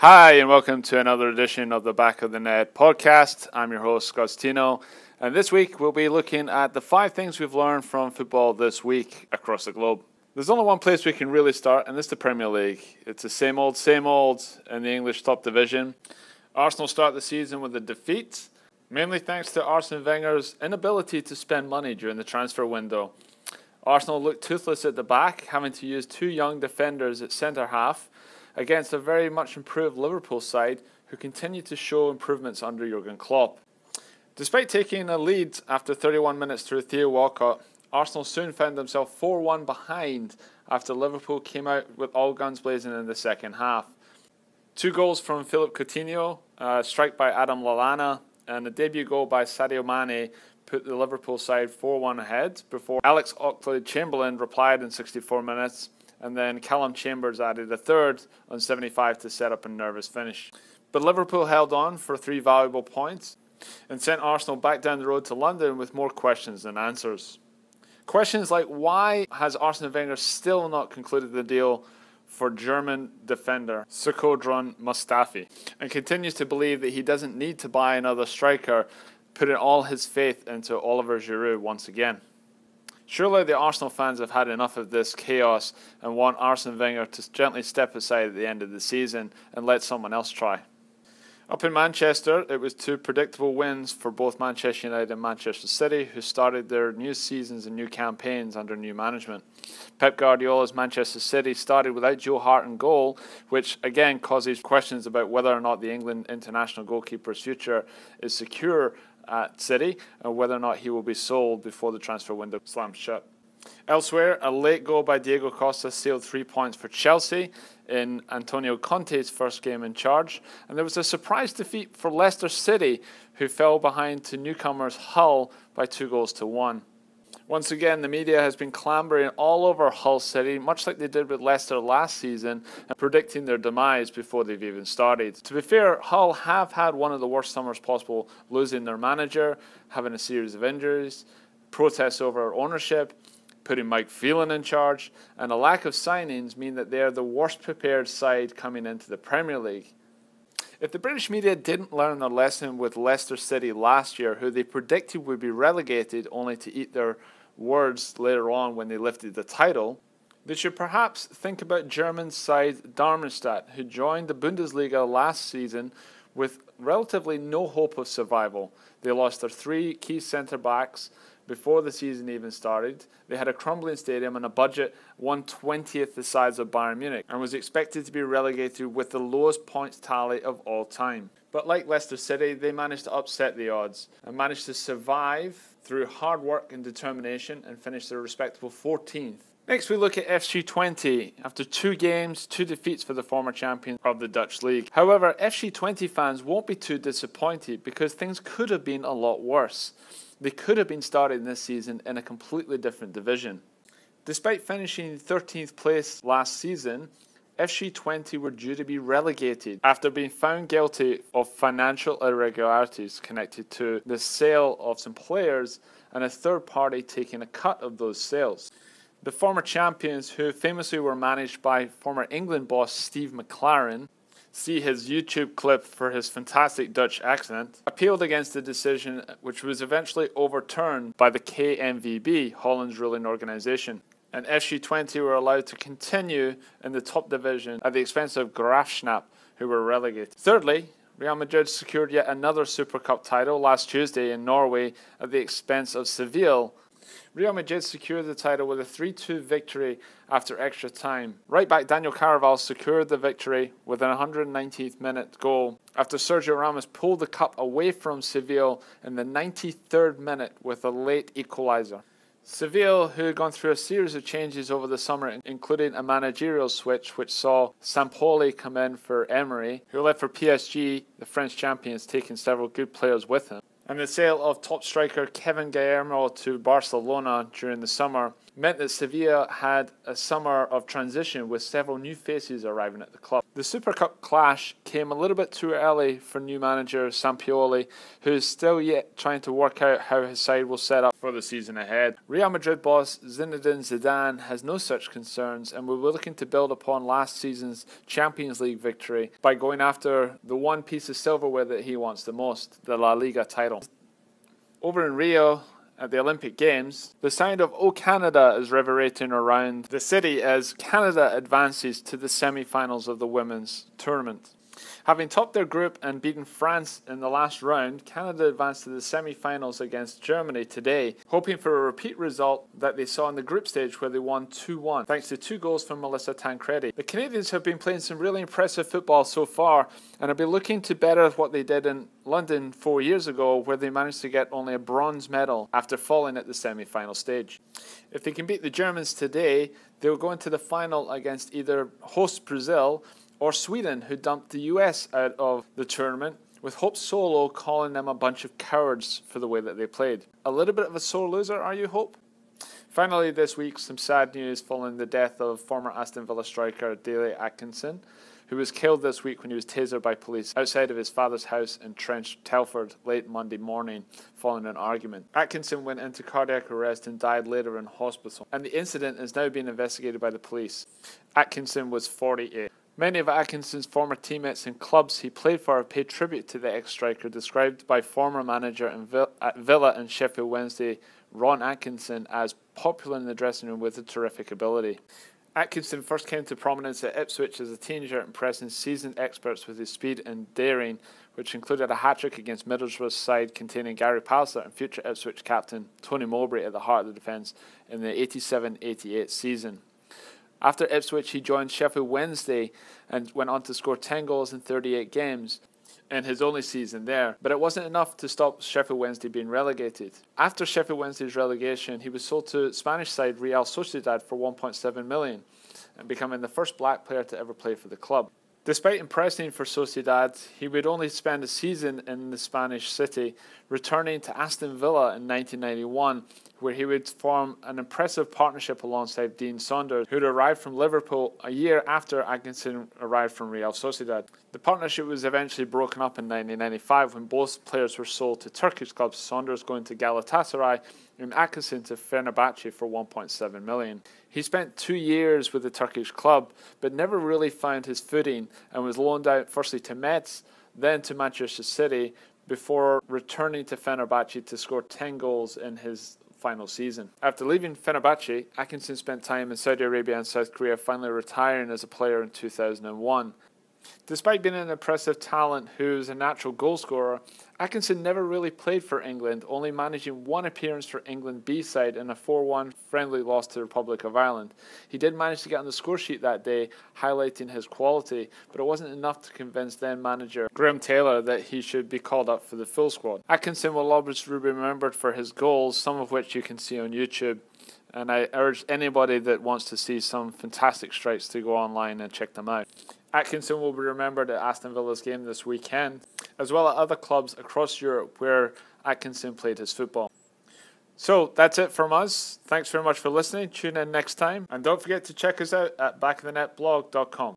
Hi, and welcome to another edition of the Back of the Net podcast. I'm your host, Scott Stino, and this week we'll be looking at the five things we've learned from football this week across the globe. There's only one place we can really start, and it's the Premier League. It's the same old, same old in the English top division. Arsenal start the season with a defeat, mainly thanks to Arsene Wenger's inability to spend money during the transfer window. Arsenal looked toothless at the back, having to use two young defenders at centre half against a very much improved Liverpool side who continue to show improvements under Jurgen Klopp. Despite taking a lead after 31 minutes through Theo Walcott, Arsenal soon found themselves 4 1 behind after Liverpool came out with all guns blazing in the second half. Two goals from Philip Coutinho, a strike by Adam Lallana, and a debut goal by Sadio Mane put the Liverpool side 4 1 ahead before Alex Oxlade Chamberlain replied in 64 minutes and then Callum Chambers added a third on 75 to set up a nervous finish. But Liverpool held on for three valuable points and sent Arsenal back down the road to London with more questions than answers. Questions like why has Arsene Wenger still not concluded the deal for German defender Shkodran Mustafi and continues to believe that he doesn't need to buy another striker, putting all his faith into Oliver Giroud once again. Surely the Arsenal fans have had enough of this chaos and want Arsene Wenger to gently step aside at the end of the season and let someone else try. Up in Manchester, it was two predictable wins for both Manchester United and Manchester City, who started their new seasons and new campaigns under new management. Pep Guardiola's Manchester City started without Joe Hart in goal, which again causes questions about whether or not the England international goalkeeper's future is secure at City and whether or not he will be sold before the transfer window slams shut. Elsewhere, a late goal by Diego Costa sealed three points for Chelsea in Antonio Conte's first game in charge, and there was a surprise defeat for Leicester City, who fell behind to newcomers Hull by two goals to one. Once again, the media has been clambering all over Hull City, much like they did with Leicester last season, and predicting their demise before they've even started. To be fair, Hull have had one of the worst summers possible, losing their manager, having a series of injuries, protests over ownership, putting Mike Phelan in charge, and a lack of signings mean that they are the worst prepared side coming into the Premier League. If the British media didn't learn their lesson with Leicester City last year, who they predicted would be relegated only to eat their words later on when they lifted the title, they should perhaps think about German side Darmstadt, who joined the Bundesliga last season with relatively no hope of survival. They lost their three key centre backs before the season even started. They had a crumbling stadium and a budget 120th the size of Bayern Munich and was expected to be relegated with the lowest points tally of all time. But like Leicester City, they managed to upset the odds and managed to survive through hard work and determination and finish their respectable 14th. Next, we look at FC Twente. After two games, two defeats for the former champion of the Dutch league. However, FC Twente fans won't be too disappointed because things could have been a lot worse. They could have been starting this season in a completely different division. Despite finishing 13th place last season, FC Twente were due to be relegated after being found guilty of financial irregularities connected to the sale of some players and a third party taking a cut of those sales. The former champions, who famously were managed by former England boss Steve McClaren, see his YouTube clip for his fantastic Dutch accent, appealed against the decision, which was eventually overturned by the KNVB, Holland's ruling organization. And FC Twente were allowed to continue in the top division at the expense of Graafschap, who were relegated. Thirdly, Real Madrid secured yet another Super Cup title last Tuesday in Norway at the expense of Seville, Real Madrid secured the title with a 3 2 victory after extra time. Right back Daniel Carvajal secured the victory with an 119th minute goal after Sergio Ramos pulled the cup away from Seville in the 93rd minute with a late equaliser. Seville, who had gone through a series of changes over the summer, including a managerial switch which saw Sampaoli come in for Emery, who left for PSG, the French champions, taking several good players with him. And the sale of top striker Kevin Gameiro to Barcelona during the summer meant that Sevilla had a summer of transition with several new faces arriving at the club. The Super Cup clash came a little bit too early for new manager Sampaoli, who is still yet trying to work out how his side will set up for the season ahead. Real Madrid boss Zinedine Zidane has no such concerns and will be looking to build upon last season's Champions League victory by going after the one piece of silverware that he wants the most, the La Liga title. Over in Rio, at the Olympic Games, the sound of O Canada is reverberating around the city as Canada advances to the semi finals of the women's tournament. Having topped their group and beaten France in the last round, Canada advanced to the semi finals against Germany today, hoping for a repeat result that they saw in the group stage where they won 2 1, thanks to two goals from Melissa Tancredi. The Canadians have been playing some really impressive football so far and have been looking to better what they did in London four years ago, where they managed to get only a bronze medal after falling at the semi final stage. If they can beat the Germans today, they'll go into the final against either host Brazil or Sweden, who dumped the US out of the tournament, with Hope Solo calling them a bunch of cowards for the way that they played. A little bit of a sore loser, are you, Hope? Finally, this week, some sad news following the death of former Aston Villa striker Dalian Atkinson, who was killed this week when he was tasered by police outside of his father's house in Trench Telford late Monday morning following an argument. Atkinson went into cardiac arrest and died later in hospital, and the incident is now being investigated by the police. Atkinson was 48. Many of Atkinson's former teammates and clubs he played for have paid tribute to the ex striker, described by former manager at uh, Villa and Sheffield Wednesday, Ron Atkinson, as popular in the dressing room with a terrific ability. Atkinson first came to prominence at Ipswich as a teenager, impressing seasoned experts with his speed and daring, which included a hat trick against Middlesbrough's side containing Gary Pallister and future Ipswich captain Tony Mowbray at the heart of the defence in the 87 88 season. After Ipswich, he joined Sheffield Wednesday and went on to score 10 goals in 38 games in his only season there, but it wasn't enough to stop Sheffield Wednesday being relegated. After Sheffield Wednesday's relegation, he was sold to Spanish side Real Sociedad for 1.7 million and becoming the first black player to ever play for the club. Despite impressing for Sociedad, he would only spend a season in the Spanish city, returning to Aston Villa in 1991, where he would form an impressive partnership alongside Dean Saunders, who had arrived from Liverpool a year after Atkinson arrived from Real Sociedad. The partnership was eventually broken up in 1995 when both players were sold to Turkish clubs, Saunders going to Galatasaray Atkinson to Fenerbahce for 1.7 million. He spent two years with the Turkish club, but never really found his footing and was loaned out firstly to Metz, then to Manchester City, before returning to Fenerbahce to score 10 goals in his final season. After leaving Fenerbahce, Atkinson spent time in Saudi Arabia and South Korea, finally retiring as a player in 2001. Despite being an impressive talent who's a natural goalscorer, Atkinson never really played for England, only managing one appearance for England B side in a 4 1 friendly loss to the Republic of Ireland. He did manage to get on the score sheet that day, highlighting his quality, but it wasn't enough to convince then manager Graham Taylor that he should be called up for the full squad. Atkinson will always be remembered for his goals, some of which you can see on YouTube. And I urge anybody that wants to see some fantastic strikes to go online and check them out. Atkinson will be remembered at Aston Villa's game this weekend, as well as other clubs across Europe where Atkinson played his football. So that's it from us. Thanks very much for listening. Tune in next time. And don't forget to check us out at backofthenetblog.com.